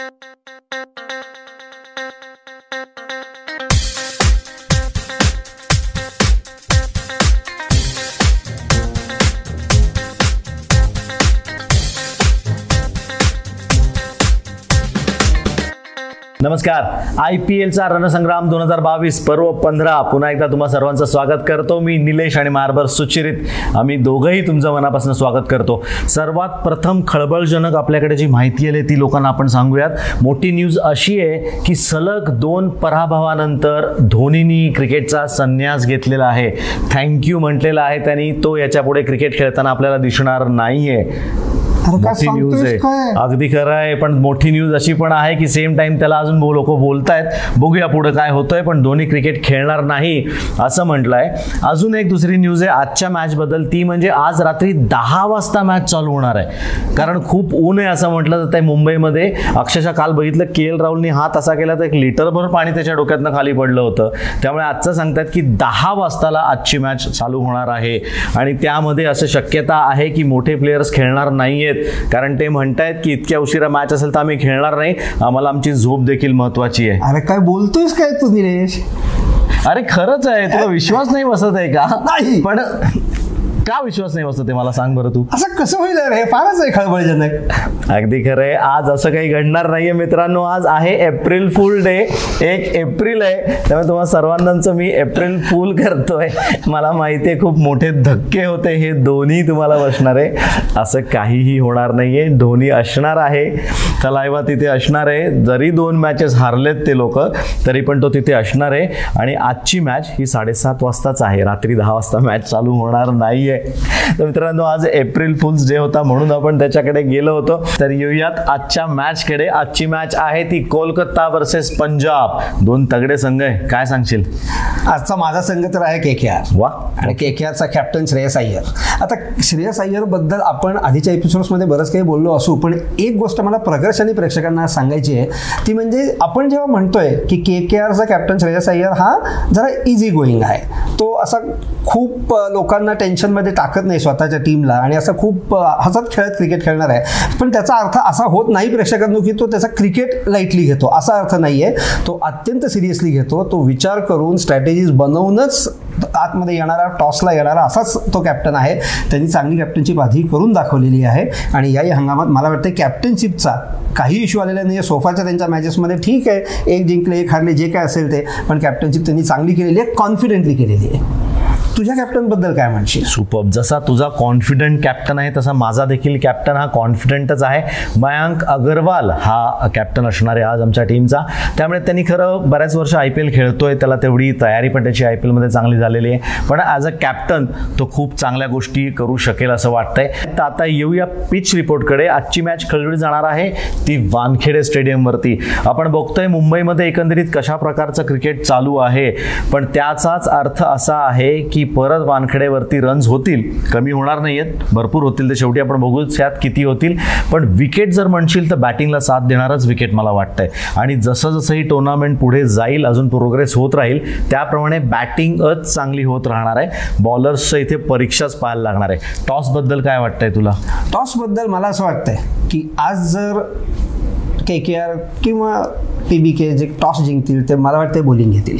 Thank you. नमस्कार. I P एलचा रणसंग्राम दोन हजार बावीस पर्व पंधरा. पुन्हा एकदा तुम्हा सर्वांचं स्वागत करतो. मी निलेश आणि मार्बर सुचिरित. आम्ही दोघंही तुमचं मनापासून स्वागत करतो. सर्वात प्रथम खळबळजनक आपल्याकडे जी माहिती आली ती लोकांना आपण सांगूयात. मोठी न्यूज अशी आहे की सलग दोन पराभवानंतर धोनीनी क्रिकेटचा संन्यास घेतलेला आहे. थँक्यू म्हटलेला आहे त्यांनी. तो याच्यापुढे क्रिकेट खेळताना आपल्याला दिसणार नाही आहे मोठी न्यूज आहे. अगदी खरं आहे पण मोठी न्यूज अशी पण आहे की सेम टाइम त्याला अजून लोक बोलतायत. बघूया पुढे काय होतंय पण धोनी क्रिकेट खेळणार नाही असं म्हटलंय. अजून एक दुसरी न्यूज आहे आजच्या मॅच बद्दल. ती म्हणजे आज रात्री दहा वाजता मॅच चालू होणार आहे. कारण खूप ऊन आहे असं म्हटलं जात आहे मुंबईमध्ये. अक्षरशः काल बघितलं के एल राहुलनी हात असा केला तर एक लिटरभर पाणी त्याच्या डोक्यातनं खाली पडलं होतं. त्यामुळे आजचं सांगतात की दहा वाजताला आजची मॅच चालू होणार आहे. आणि त्यामध्ये असं शक्यता आहे की मोठे प्लेयर्स खेळणार नाही आहेत कारण ते म्हणतायत की इतक्या उशिरा मॅच असेल तर आम्ही खेळणार नाही. आम्हाला आमची झोप देखील महत्वाची आहे. अरे काय बोलतोयस काय तू निलेश? अरे खरंच आहे. तुला विश्वास नाही बसत आहे का? नाही. पण का विश्वास नाही बसत आहे? मला सांग बरं तू. असं कसं होईल रे फारच आहे खळबळजनक अगदी खरं आहे. आज असं काही घडणार नाहीये मित्रांनो. आज आहे एप्रिल फुल डे एक एप्रिल आहे. त्यामुळे तुम्हाला सर्वांनाच मी एप्रिल फुल करतोय. मला माहिती आहे खूप मोठे धक्के होते. हे दोन्ही तुम्हाला बसणार आहे. असं काहीही होणार नाहीये. धोनी असणार आहे. तलायवा तिथे असणार आहे. जरी दोन मॅचेस हारलेत ते लोक तरी पण तो तिथे असणार आहे. आणि आजची मॅच ही साडेसात वाजताच आहे. रात्री दहा वाजता मॅच चालू होणार नाहीये. तर मित्रांनो आज एप्रिल फुल्स डे होता म्हणून आपण त्याच्याकडे गेलो होतो. तर येऊयात आजच्या मॅचकडे आजची मॅच आहे ती कोलकाता वर्सेस पंजाब. दोन तगडे संघ आहे. काय सांगशील? आजचा माझा संघ तर आहे के के आर वा. आणि के के आरचा कॅप्टन श्रेयस अय्यर. आता श्रेयस अय्यरबद्दल आपण आधीच्या एपिसोड्समध्ये बरंच काही बोललो असू पण एक गोष्ट मला प्रकर्षाने प्रेक्षकांना सांगायची आहे. ती म्हणजे आपण जेव्हा म्हणतोय की के के आरचा कॅप्टन श्रेयस अय्यर हा जरा इझी गोईंग आहे. तो असा खूप लोकांना टेन्शनमध्ये टाकत नाही स्वतःच्या टीमला आणि असं खूप हसत खेळत क्रिकेट खेळणार आहे. पण त्याचा अर्थ असा होत नाही प्रेक्षकांनो की तो त्याचा क्रिकेट लाईटली घेतो. असा अर्थ नाही आहे तो अत्यंत सिरियसली घेतो. तो विचार करून स्ट्रॅटेजीज बनवूनच आतमध्ये येणारा टॉसला येणारा असाच तो कॅप्टन आहे. त्यांनी चांगली कॅप्टनशिप आधी करून दाखवलेली आहे. आणि याही हंगामात मला वाटतं कॅप्टनशिपचा काही इश्यू आलेला नाही आहे सोफाच्या त्यांच्या मॅचेसमध्ये ठीक आहे. एक जिंकले एक हारले जे काय असेल ते. पण कॅप्टनशिप त्यांनी चांगली केलेली आहे कॉन्फिडेंटली केलेली आहे. तुझ्या कॅप्टनबद्दल काय म्हणशील? सुपर जसा तुझा कॉन्फिडंट कॅप्टन आहे तसा माझा देखील कॅप्टन हा कॉन्फिडंटच आहे. मयांक अगरवाल हा कॅप्टन असणार आहे आज आमच्या टीमचा त्यामुळे त्यांनी खरं बऱ्याच वर्ष आय पी एल खेळतोय त्याला तेवढी तयारी पण त्याची आय पी एलमध्ये चांगली झालेली आहे. पण ॲज अ कॅप्टन तो खूप चांगल्या गोष्टी करू शकेल असं वाटतंय. तर आता येऊया पिच रिपोर्टकडे आजची मॅच खेळली जाणार आहे ती वानखेडे स्टेडियमवरती आपण बघतोय मुंबईमध्ये एकंदरीत कशा प्रकारचं क्रिकेट चालू आहे. पण त्याचाच अर्थ असा आहे की परत वानखेडेवरती रन्स होतील कमी होणार नाही आहेत भरपूर होतील तर शेवटी आपण बघू त्यात किती होतील. पण विकेट जर म्हणशील तर बॅटिंगला साथ देणारच विकेट मला वाटतंय. आणि जसं जसं ही टुर्नामेंट पुढे जाईल अजून प्रोग्रेस होत राहील त्याप्रमाणे बॅटिंगच चांगली होत राहणार आहे. बॉलर्सचं इथे परीक्षाच पाहायला लागणार आहे. टॉसबद्दल काय वाटतंय तुला? टॉसबद्दल मला असं वाटतंय की आज जर के के आर किंवा पी बी के जे टॉस जिंकतील ते मला वाटते बॉलिंग घेतील.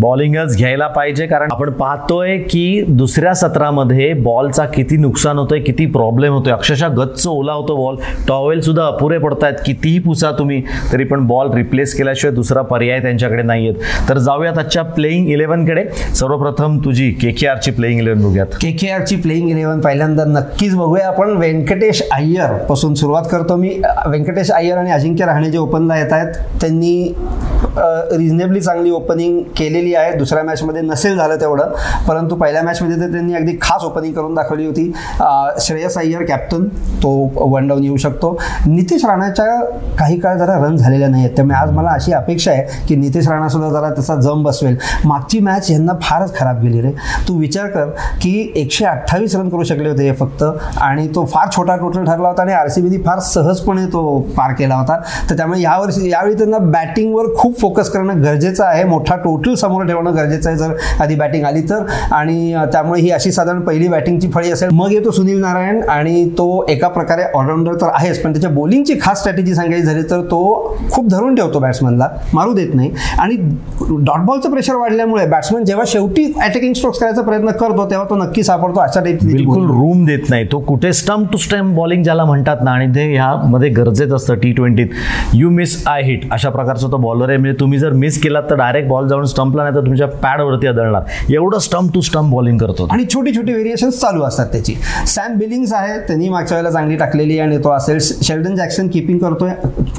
बॉलिंगच घ्यायला पाहिजे कारण आपण पाहतोय की दुसऱ्या सत्रामध्ये बॉलचा किती नुकसान होतोय किती प्रॉब्लेम होतोय. अक्षरशः गच्च ओला होतो बॉल. टॉवेल सुद्धा अपुरे पडतायत कितीही पुसा तुम्ही तरी पण बॉल रिप्लेस केल्याशिवाय दुसरा पर्याय त्यांच्याकडे नाही आहेत तर जाऊयात आजच्या प्लेईंग इलेव्हनकडे सर्वप्रथम तुझी के के आरची प्लेईंग इलेव्हन बघूयात. के के आरची प्लेईंग इलेव्हन पहिल्यांदा नक्कीच बघूया. आपण व्यंकटेश अय्यरपासून सुरुवात करतो मी. व्यंकटेश अय्यर आणि अजिंक्य रहाणे जे ओपनला येत आहेत त्यांनी रिझनेबली चांगली ओपनिंग केलेली आहे. दुसऱ्या मॅचमध्ये नसेल झालं तेवढं. परंतु पहिल्या मॅचमध्ये तर त्यांनी अगदी खास ओपनिंग करून दाखवली होती. श्रेयस अय्यर कॅप्टन तो वन डाऊन येऊ शकतो. नितेश राणाच्या काही काळ जरा रन झालेल्या नाही आहेत त्यामुळे आज मला अशी अपेक्षा आहे की नितेश राणासुद्धा जरा त्याचा जम बसवेल. मागची मॅच यांना फारच खराब गेली रे. तू विचार कर की एकशे अठ्ठावीस रन करू शकले होते हे फक्त. आणि तो फार छोटा टोटल ठरला होता आणि आर सी बीनी फार सहजपणे तो पार केला होता. तर त्यामुळे यावर्षी यावेळी त्यांना बॅटिंगवर खूप फोकस करणं गरजेचं आहे. मोठा टोटल समोर ठेवणं गरजेचं आहे. जर आधी बॅटिंग आली तर. आणि त्यामुळे ही अशी साधारण पहिली बॅटिंगची फळी असेल. मग येतो सुनील नारायण आणि तो एका प्रकारे ऑलराऊंडर तर आहेच. पण त्याच्या बॉलिंगची खास स्ट्रॅटेजी सांगायची झाली तर तो खूप धरून ठेवतो बॅट्समनला मारू देत नाही. आणि डॉट बॉलचं प्रेशर वाढल्यामुळे बॅट्समन जेव्हा शेवटी अटॅकिंग स्ट्रोक्स करायचा प्रयत्न करतो तेव्हा तो नक्की सापडतो. अशा टाईपची बिलकुल रूम देत नाही. तो कुठे स्टम्प टू स्टम्प बॉलिंग ज्याला म्हणतात ना आणि ते ह्यामध्ये गरजेचं असतं टी ट्वेंटीत यू मिस आय हिट अशा प्रकारचा तो बॉलर आहे. म्हणजे तुम्ही जर मिस केलात तर डायरेक्ट बॉल जाऊन स्टंपला नाही तर तुमच्या पॅडवरती आदळणार. एवढं स्टम्प टू स्टंप बॉलिंग करतो. आणि छोटी छोटी व्हेरिएशन्स चालू असतात त्याची. सॅम बिलिंग्स आहे त्यांनी मागच्या वेळेला चांगली टाकलेली आणि तो असेल शेल्डन जॅक्सन किपिंग करतोय.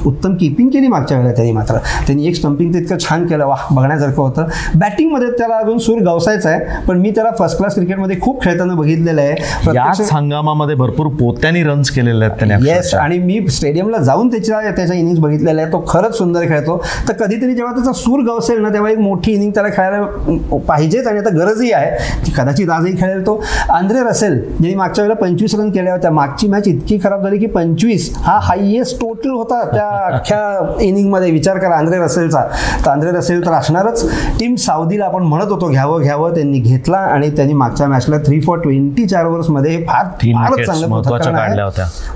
उत्तम किपिंग केली मागच्या वेळेला त्यांनी मात्र. त्यांनी एक स्टम्पिंग इतकं छान केलं. वाह बघण्यासारखं होतं. बॅटिंगमध्ये त्याला अजून सूर गवसायचा आहे पण मी त्याला फर्स्ट क्लास क्रिकेटमध्ये खूप खेळताना बघितलेलं आहे. याच हंगामामध्ये भरपूर पोत्यांनी रन्स केलेले आहेत त्याने येस. आणि मी स्टेडियमला जाऊन त्याच्या त्याच्या इनिंग्स बघितलेल्या आहे तो खरंच सुंदर खेळतो. तर कधीतरी जेव्हा त्याचा सूर गवसेल ना तेव्हा एक मोठी इनिंग त्याला खेळायला पाहिजेच आणि आता गरजही आहे. की कदाचित आजही खेळेल तो. आंद्रे रसेल ज्यांनी मागच्या वेळेला पंचवीस रन केल्या होत्या. मागची मॅच इतकी खराब झाली की पंचवीस हा हायएस्ट टोटल होता त्या अख्ख्या इनिंगमध्ये विचार करा आंद्रे रसेलचा. तर आंद्रे रसेल तर असणारच. टीम साऊदीला आपण म्हणत होतो घ्यावं घ्यावं त्यांनी घेतला आणि त्यांनी मागच्या मॅचला थ्री फॉर ट्वेंटी चार ओव्हर्समध्ये फार फारच चांगलं.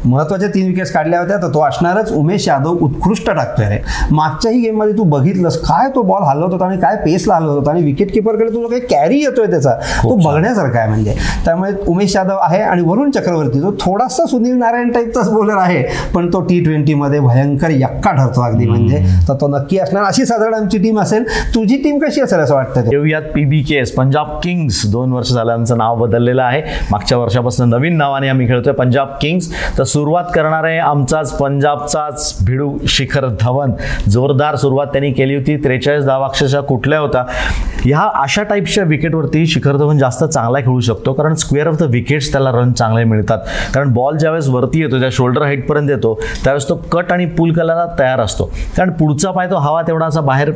महत्त्वाच्या तीन विकेट्स काढल्या होत्या. तर तो असणारच. उमेश यादव उत्कृष्ट टाकतोय. मागच्याही गेममध्ये तू बघितलंस काय तो बॉल हलवत होता आणि काय पेसला हलवत होता आणि विकेट किपरकडे तुझा काही कॅरी येतोय त्याचा तो बघण्यासारखा आहे म्हणजे. त्यामुळे उमेश यादव आहे आणि वरुण चक्रवर्ती तो थोडासा सुनील नारायण टाईपचाच बॉलर आहे पण तो टी ट्वेंटीमध्ये भयंकर यक्का ठरतो अगदी म्हणजे. तर तो नक्की असणार. अशी साधारण आमची टीम असेल. तुझी टीम कशी असेल असं वाटतं? येऊयात P B K S Punjab Kings. दोन वर्ष झाल्याचं नाव बदललेलं आहे. मागच्या वर्षापासून नवीन नावाने आम्ही खेळतोय पंजाब किंग्स. तर सुरुवात करणार आहे आमचाच पंजाबचाच भिडू शिखर धवन. जोरदार सुरुवात त्यांनी केली होती. त्रेचाळीस धावा अक्षरशः कुठल्या होता ह्या अशा टाईपच्या विकेटवरती शिखर धवन जास्त चांगला खेळू शकतो. कारण स्क्वेअर ऑफ द विकेट्स त्याला रन चांगले मिळतात. कारण बॉल ज्यावेळेस वरती येतो ज्या शोल्डर हाईटपर्यंत येतो त्यावेळेस तो कट आणि पुल करायला तयार असतो. कारण पुढचा पाय तो हवा तेवढा असा बाहेर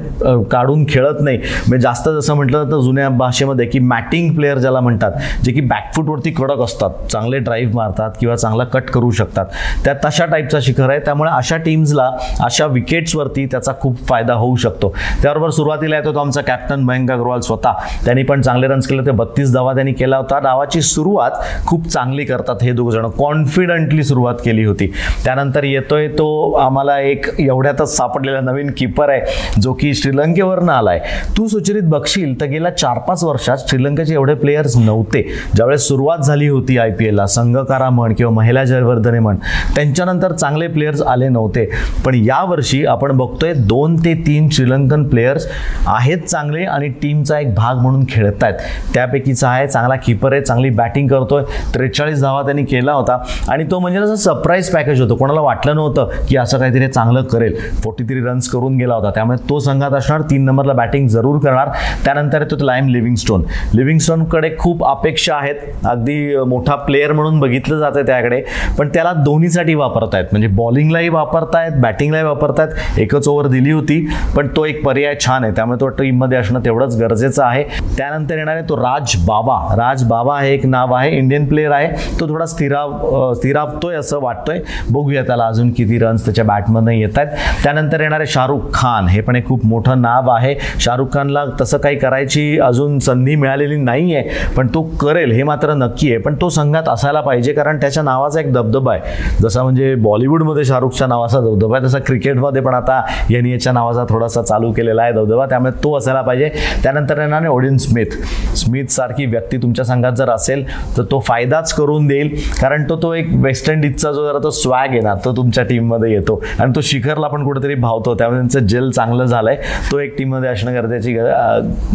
काढून खेळत नाही. म्हणजे जास्त जसं म्हटलं तर जुन्या भाषेमध्ये की मॅटिंग प्लेअर ज्याला म्हणतात जे की बॅकफूटवरती कडक असतात. चांगले ड्राईव्ह मारतात किंवा चांगला कट करू शकतात. त्या तशा टाईपचा शिखर आहे. त्यामुळे अशा टीम्सला अशा विकेट्सवरती त्याचा खूप फायदा होऊ शकतो. त्याबरोबर सुरुवातीला येतो तो आमचा कॅप्टन मयंक अग्रवाल स्वतः. त्यांनी पण चांगले रन्स केले होते. बत्तीस धावा त्यांनी केला होता. डावाची सुरुवात खूप चांगली करतात हे दोघ जण. कॉन्फिडंटली सुरुवात केली होती. त्यानंतर येतोय तो आम्हाला एक एवढ्यातच सापडलेला नवीन किपर आहे जो की श्रीलंकेवरनं आलाय. तू सुचरित बघशील तर गेल्या चार पाच वर्षात श्रीलंकेचे एवढे प्लेयर्स नव्हते. ज्यावेळेस सुरुवात झाली होती आय पी एलला संघकारा म्हण किंवा महिला जयवर्धने म्हण त्यांच्यानंतर चांगले प्लेयर्स आले नव्हते. पण यावर्षी आपण बघतोय दोन ते तीन श्रीलंकन प्लेयर्स आहेत चांगले आणि टीमचा एक भाग म्हणून खेळत आहेत. त्यापैकीचा आहे चांगला किपर आहे चांगली बॅटिंग करतोय. त्रेचाळीस धावा त्यांनी केला होता. आणि तो म्हणजे असं सरप्राईज पॅकेज होतं. कोणाला वाटलं नव्हतं की असं काहीतरी चांगलं करेल. फोर्टी थ्री रन्स करून गेला होता. त्यामुळे तो संघात असणार तीन नंबरला बॅटिंग जरूर करणार. त्यानंतर येतो लाईम लिव्हिंगस्टोन लिव्हिंगस्टोनकडे खूप अपेक्षा आहेत. अगदी मोठा प्लेअर म्हणून बघितलं जातं त्याकडे. पण त्याला दोन्हीसाठी वापरतायत. म्हणजे बॉलिंगलाही वापरतायत बॅटिंगलाही वापरतायत. एकच ओव्हर दिली होती. पण तो एक पर्याय छान आहे. त्यामुळे तो टीममध्ये असणं तेवढंच गरजेचं आहे. त्यानंतर येणार आहे तो राज बाबा. राज बाबा हे एक नाव आहे इंडियन प्लेअर आहे. तो थोडा स्थिराव स्थिरावतोय असं वाटतोय. बघूया त्याला अजून किती रन्स त्याच्या बॅटमधनं येत आहेत. त्यानंतर येणार आहे शाहरुख खान. हे पण एक खूप मोठं नाव आहे. शाहरुख खानला तसं काही करायची अजून संधी मिळालेली नाही आहे पण तो करेल हे मात्र नक्की आहे. पण तो संघात असायला पाहिजे कारण त्याच्या नावाचा एक दबदबा आहे. जसा म्हणजे बॉलिवूडमध्ये शाहरुखच्या नावाचा दबदबा आहे तसा क्रिकेटमध्ये पण आता यांनी याच्या नावाचा थोडासा चालू केलेला आहे दबदबा त्यामुळे तो असायला पाहिजे. त्यानंतर येणार ओडिन स्मिथ स्मिथ सारखी व्यक्ती तुमच्या संघात जर असेल तर तो फायदाच करून देईल. कारण तो तो एक वेस्ट इंडिजचा जो जरा तो स्वॅग आहे ना तो तुमच्या टीममध्ये येतो. आणि तो शिखरला पण कुठेतरी भावतो. त्यामुळे त्यांचं जेल चांगलं झालं आहे तो एक टीममध्ये असणं गरजेची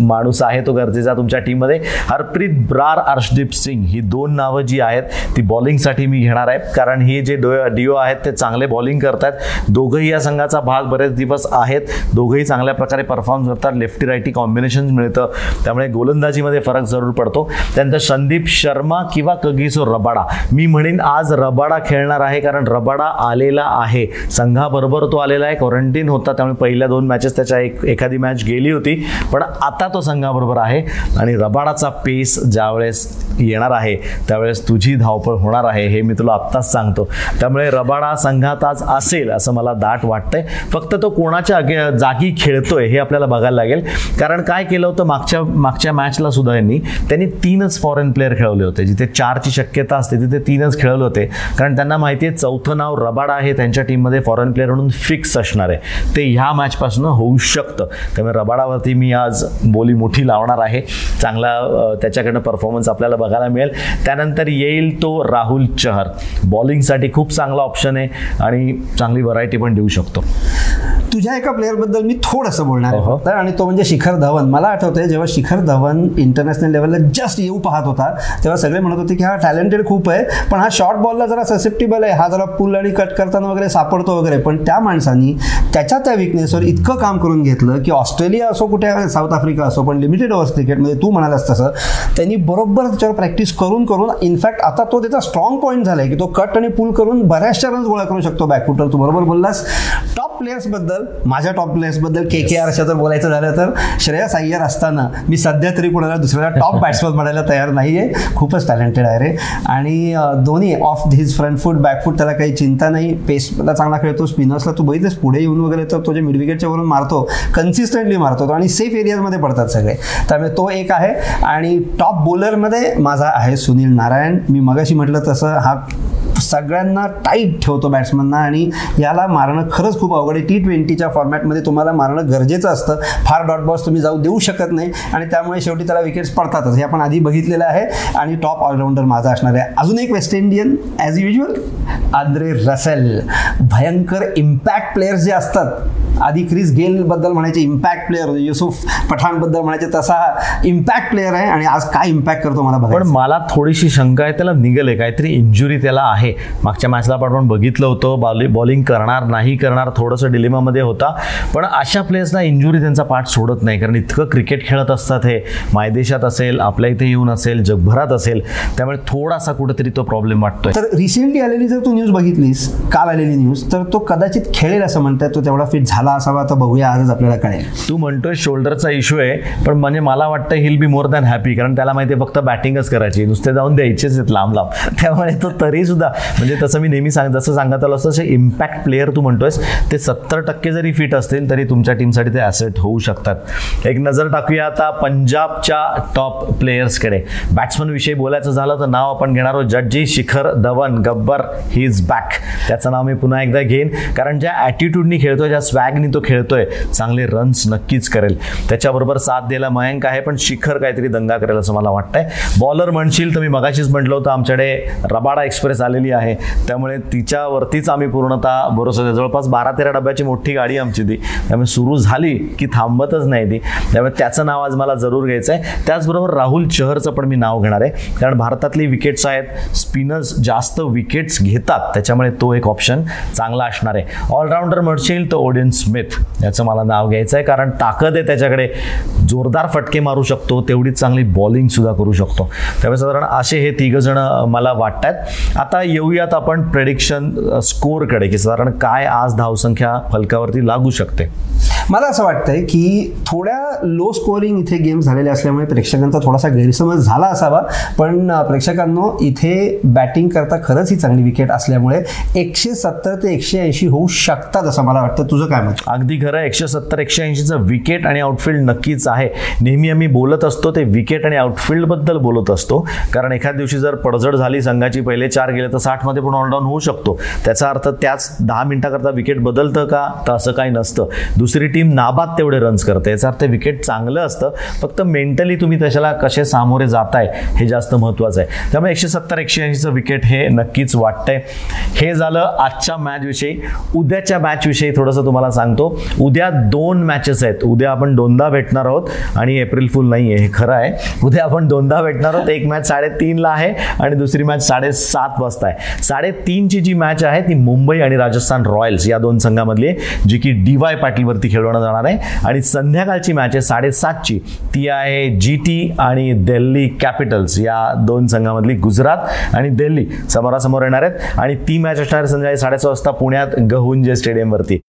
माणूस आहे तो गरजेचा तुमच्या टीममध्ये हरप्रीत ब्रार अर्शदीप सिंग ही दोन नावं जी आहेत ती बॉलिंगसाठी मी घेणार आहे. कारण ही जे डो डिओ आहेत ते चांगले बॉलिंग करतात दोघंही या संघाचा भाग बरेच दिवस आहेत. दोघंही चांगल्या प्रकारे परफॉर्म करतात. लेफ्टी राईटी कॉम्बिनेशन मिळतं. त्यामुळे गोलंदाजीमध्ये फरक जरूर पडतो. त्यानंतर संदीप शर्मा किंवा कगिसो रबाडा. मी म्हणेन आज रबाडा खेळणार आहे कारण रबाडा आलेला आहे. संघाबरोबर तो आलेला आहे. क्वारंटीन होता त्यामुळे पहिल्या दोन मॅचेस त्याच्या एक एखादी मॅच गेली होती. पण आता तो संघाबरोबर आहे आणि रबाडाचा पेस ज्यावेळेस येणार आहे त्यावेळेस तुझी धावपळ होणार आहे हे मी तुला आत्ताच सांगतो. त्यामुळे रबाडा संघात आज असेल असं मला दाट वाटतंय. फक्त तो कोणाच्या अगे जागी खेळतोय हे आपल्याला बघायला लागेल. कारण काय केलं होतं मागच्या मागच्या मॅचला सुद्धा यांनी त्यांनी तीनच फॉरेन प्लेअर खेळवले होते. जिथे चारची शक्यता असते तिथे तीनच खेळवले होते. कारण त्यांना माहिती आहे चौथं नाव रबाडा आहे त्यांच्या टीममध्ये फॉरेन प्लेअर म्हणून फिक्स असणार आहे. ते ह्या मॅचपासून होऊ शकतं. त्यामुळे रबाडावरती मी आज बोली मोठी लावणार आहे. चांगला त्याच्याकडनं परफॉर्मन्स आपल्याला बघायला मिळेल. त्यानंतर येईल तो राहुल चहर. बॉलिंगसाठी खूप चांगला ऑप्शन आहे आणि चांगली व्हरायटी पण देऊ शकतो. तुझ्या एका प्लेअरबद्दल मी थोडंसं बोलणार आहे हो. फक्त. आणि तो म्हणजे शिखर धवन. मला आठवतंय जेव्हा शिखर धवन इंटरनॅशनल लेवलला जस्ट येऊ पाहत होता तेव्हा सगळे म्हणत होते की हा टॅलेंटेड खूप आहे पण हा शॉर्ट बॉलला जरा ससेप्टिबल आहे. हा जरा पुल आणि कट करताना वगैरे सापडतो वगैरे. पण त्या माणसानी त्याच्या त्या विकनेसवर इतकं काम करून घेतलं की ऑस्ट्रेलिया असो कुठे साऊथ आफ्रिका असो पण लिमिटेड ओव्हर्स क्रिकेटमध्ये तू म्हणालास तसं त्यांनी बरोबर त्याच्यावर प्रॅक्टिस करून करून इनफॅक्ट आता तो त्याचा स्ट्रॉंग पॉईंट झालाय की तो कट आणि पुल करून बऱ्याचशा रन्स गोळा करू शकतो. बॅकफुटर तू बरोबर बोललास. प्लेयर्सबद्दल माझ्या टॉप प्लेयर्सबद्दल के के आरच्या जर बोलायचं झालं तर श्रेयस अय्यर असताना मी सध्या तरी कोणाला दुसऱ्याला टॉप बॅट्समन म्हणायला तयार नाही आहे खूपच टॅलेंटेड आहे रे. आणि दोन्ही off his front foot back foot त्याला काही चिंता नाही. पेसला चांगला खेळतो. स्पिनर्सला तू बघितलंस पुढे येऊन वगैरे तर तो जे मिड विकेटच्या वरून मारतो कन्सिस्टंटली मारतो तो. आणि सेफ एरियाजमध्ये पडतात सगळे. त्यामुळे तो एक आहे. आणि टॉप बॉलरमध्ये माझा आहे सुनील नारायण. मी मगाशी म्हटलं तसं हा सगळ्यांना टाईट ठेवतो बॅट्समनना आणि याला मारणं खरंच खूप अवघड आहे. टी ट्वेंटीच्या फॉर्मॅटमध्ये तुम्हाला मारणं गरजेचं असतं. फार डॉट बॉल्स तुम्ही जाऊ देऊ शकत नाही आणि त्यामुळे शेवटी त्याला विकेट्स पडतातच. हे आपण आधी बघितलेलं आहे आणि टॉप ऑलराऊंडर माझा असणार आहे. अजून एक West Indian as usual Andre Russell भयंकर इम्पॅक्ट प्लेयर्स जे असतात आधी क्रिस गेल बद्दल म्हणायचे इम्पॅक्ट प्लेअर युसुफ पठाणबद्दल म्हणायचे तसा इम्पॅक्ट प्लेअर आहे आणि आज काय इम्पॅक्ट करतो मला पण मला थोडीशी शंका आहे त्याला निघाले काहीतरी इंजुरी त्याला आहे. मागच्या मॅचला पण आपण बघितलं होतं बॉलिंग बॉलिंग करणार नाही करणार थोडंसं डिलेमामध्ये होता. पण अशा प्लेयर्सना इंजुरी त्यांचा पाठ सोडत नाही कारण इतकं क्रिकेट खेळत असतात हे. मायदेशात असेल आपल्या इथे येऊन असेल जगभरात असेल त्यामुळे थोडासा कुठेतरी तो प्रॉब्लेम वाटतोय. तर रिसेंटली आलेली जर तू न्यूज बघितलीस काल आलेली न्यूज तर तो कदाचित खेळेल असं म्हणतात तो तेवढा फिट झाला असावा तर बघूया आजच आपल्याला कळेल. तू म्हणतोय शोल्डरचा इश्यू आहे पण म्हणजे मला वाटतं he'll be more than happy कारण त्याला माहिती आहे फक्त बॅटिंगच करायची. नुसते जाऊन द्यायचेच आहेत लांब लांब. त्यामुळे तो तरी सुद्धा म्हणजे तसं मी नेहमी सांग जसं सांगत आलो असं इम्पॅक्ट प्लेअर तू म्हणतोयस ते सत्तर टक्के जरी फिट असतील तरी तुमच्या टीमसाठी ते ॲसेट होऊ शकतात. एक नजर टाकूया आता पंजाबच्या टॉप प्लेयर्सकडे बॅट्समनविषयी बोलायचं झालं तर नाव आपण घेणार आहोत जडजी Shikhar Dhawan Gabbar he is back त्याचं नाव मी पुन्हा एकदा घेईन कारण ज्या ॲटिट्यूडनी खेळतोय ज्या स्वॅगनी तो खेळतोय. चांगले रन्स नक्कीच करेल. त्याच्याबरोबर साथ द्यायला मयंक आहे पण शिखर काहीतरी दंगा करेल असं मला वाटतंय. बॉलर म्हणशील तर मी मगाशीच म्हटलं होतं आमच्याकडे रबाडा एक्सप्रेस आलेली आहे. त्यामुळे तिच्यावरतीच आम्ही पूर्णतः भरोसा जवळपास बारा तेरा डब्याची मोठी गाडी आमची ती. त्यामुळे सुरू झाली की थांबतच नाही ती. त्यामुळे त्याचं नाव आज मला जरूर घ्यायचं आहे त्याचबरोबर राहुल चहरचं पण मी नाव घेणार आहे. कारण भारतातली विकेट्स आहेत स्पिनर्स जास्त विकेट्स घेतात. त्याच्यामुळे तो एक ऑप्शन चांगला असणार आहे. ऑलराऊंडर म्हणशील तर ओडियन्स स्मिथ याचं मला नाव घ्यायचं आहे कारण ताकद आहे त्याच्याकडे. जोरदार फटके मारू शकतो तेवढीच चांगली बॉलिंग सुद्धा करू शकतो. त्यामुळे साधारण असे हे तिघ जण मला आहेत आता येऊयात आपण प्रेडिक्शन स्कोरकडे की साधारण काय आज धावसंख्या फलकावरती लागू शकते. मला असं वाटतंय की थोड्या लो स्कोरिंग इथे गेम झालेले असल्यामुळे प्रेक्षकांचा थोडासा गैरसमज झाला असावा. पण प्रेक्षकांनो इथे बॅटिंग करता खरंच ही चांगली विकेट असल्यामुळे एकशे सत्तर ते एकशे ऐंशी होऊ शकतात असं मला वाटतं. तुझं काय मत? अगदी खरं एकशे सत्तर एकशे ऐंशीचं विकेट आणि आउटफील्ड नक्कीच आहे. नेहमी आम्ही बोलत असतो ते विकेट आणि आउटफील्डबद्दल बोलत असतो. कारण एखाद दिवशी जर पडझड झाली संघाची पहिले चार गेले तर साठमध्ये पण ऑलडाऊन होऊ शकतो. त्याचा अर्थ त्याच दहा मिनिटाकरता विकेट बदलतं का? तर असं काही नसतं. दुसरी टीम नाबाद तेवढे रन्स करते. याचा अर्थ विकेट चांगलं असतं. फक्त मेंटली तुम्ही त्याच्याला कसे सामोरे जाताय हे जास्त महत्त्वाचं आहे. त्यामुळे एकशे सत्तर एकशे ऐंशीचं विकेट हे नक्कीच वाटतंय. हे झालं आजच्या मॅचविषयी उद्याच्या मॅचविषयी थोडंसं तुम्हाला सांगतो. उद्या दोन मॅचेस आहेत. उद्या आपण दोनदा भेटणार आहोत आणि एप्रिल फुल नाही आहे हे खरं आहे. उद्या आपण दोनदा भेटणार आहोत. एक मॅच साडेतीनला आहे आणि दुसरी मॅच साडेसात वाजता आहे. साडेतीनची जी मॅच आहे ती मुंबई आणि राजस्थान रॉयल्स या दोन संघामधली आहे जी की डी वाय पाटीलवरती खेळवण्यात जाणार आहे. आणि संध्याकाळची मॅच आहे साडेसातची. ती आहे जी टी आणि दिल्ली कॅपिटल्स या दोन संघामधली गुजरात आणि दिल्ली समोरासमोर येणार आहेत. आणि ती मॅच असणार संध्याकाळी साडेसहा वाजता पुण्यात गहुंजे स्टेडियमवरती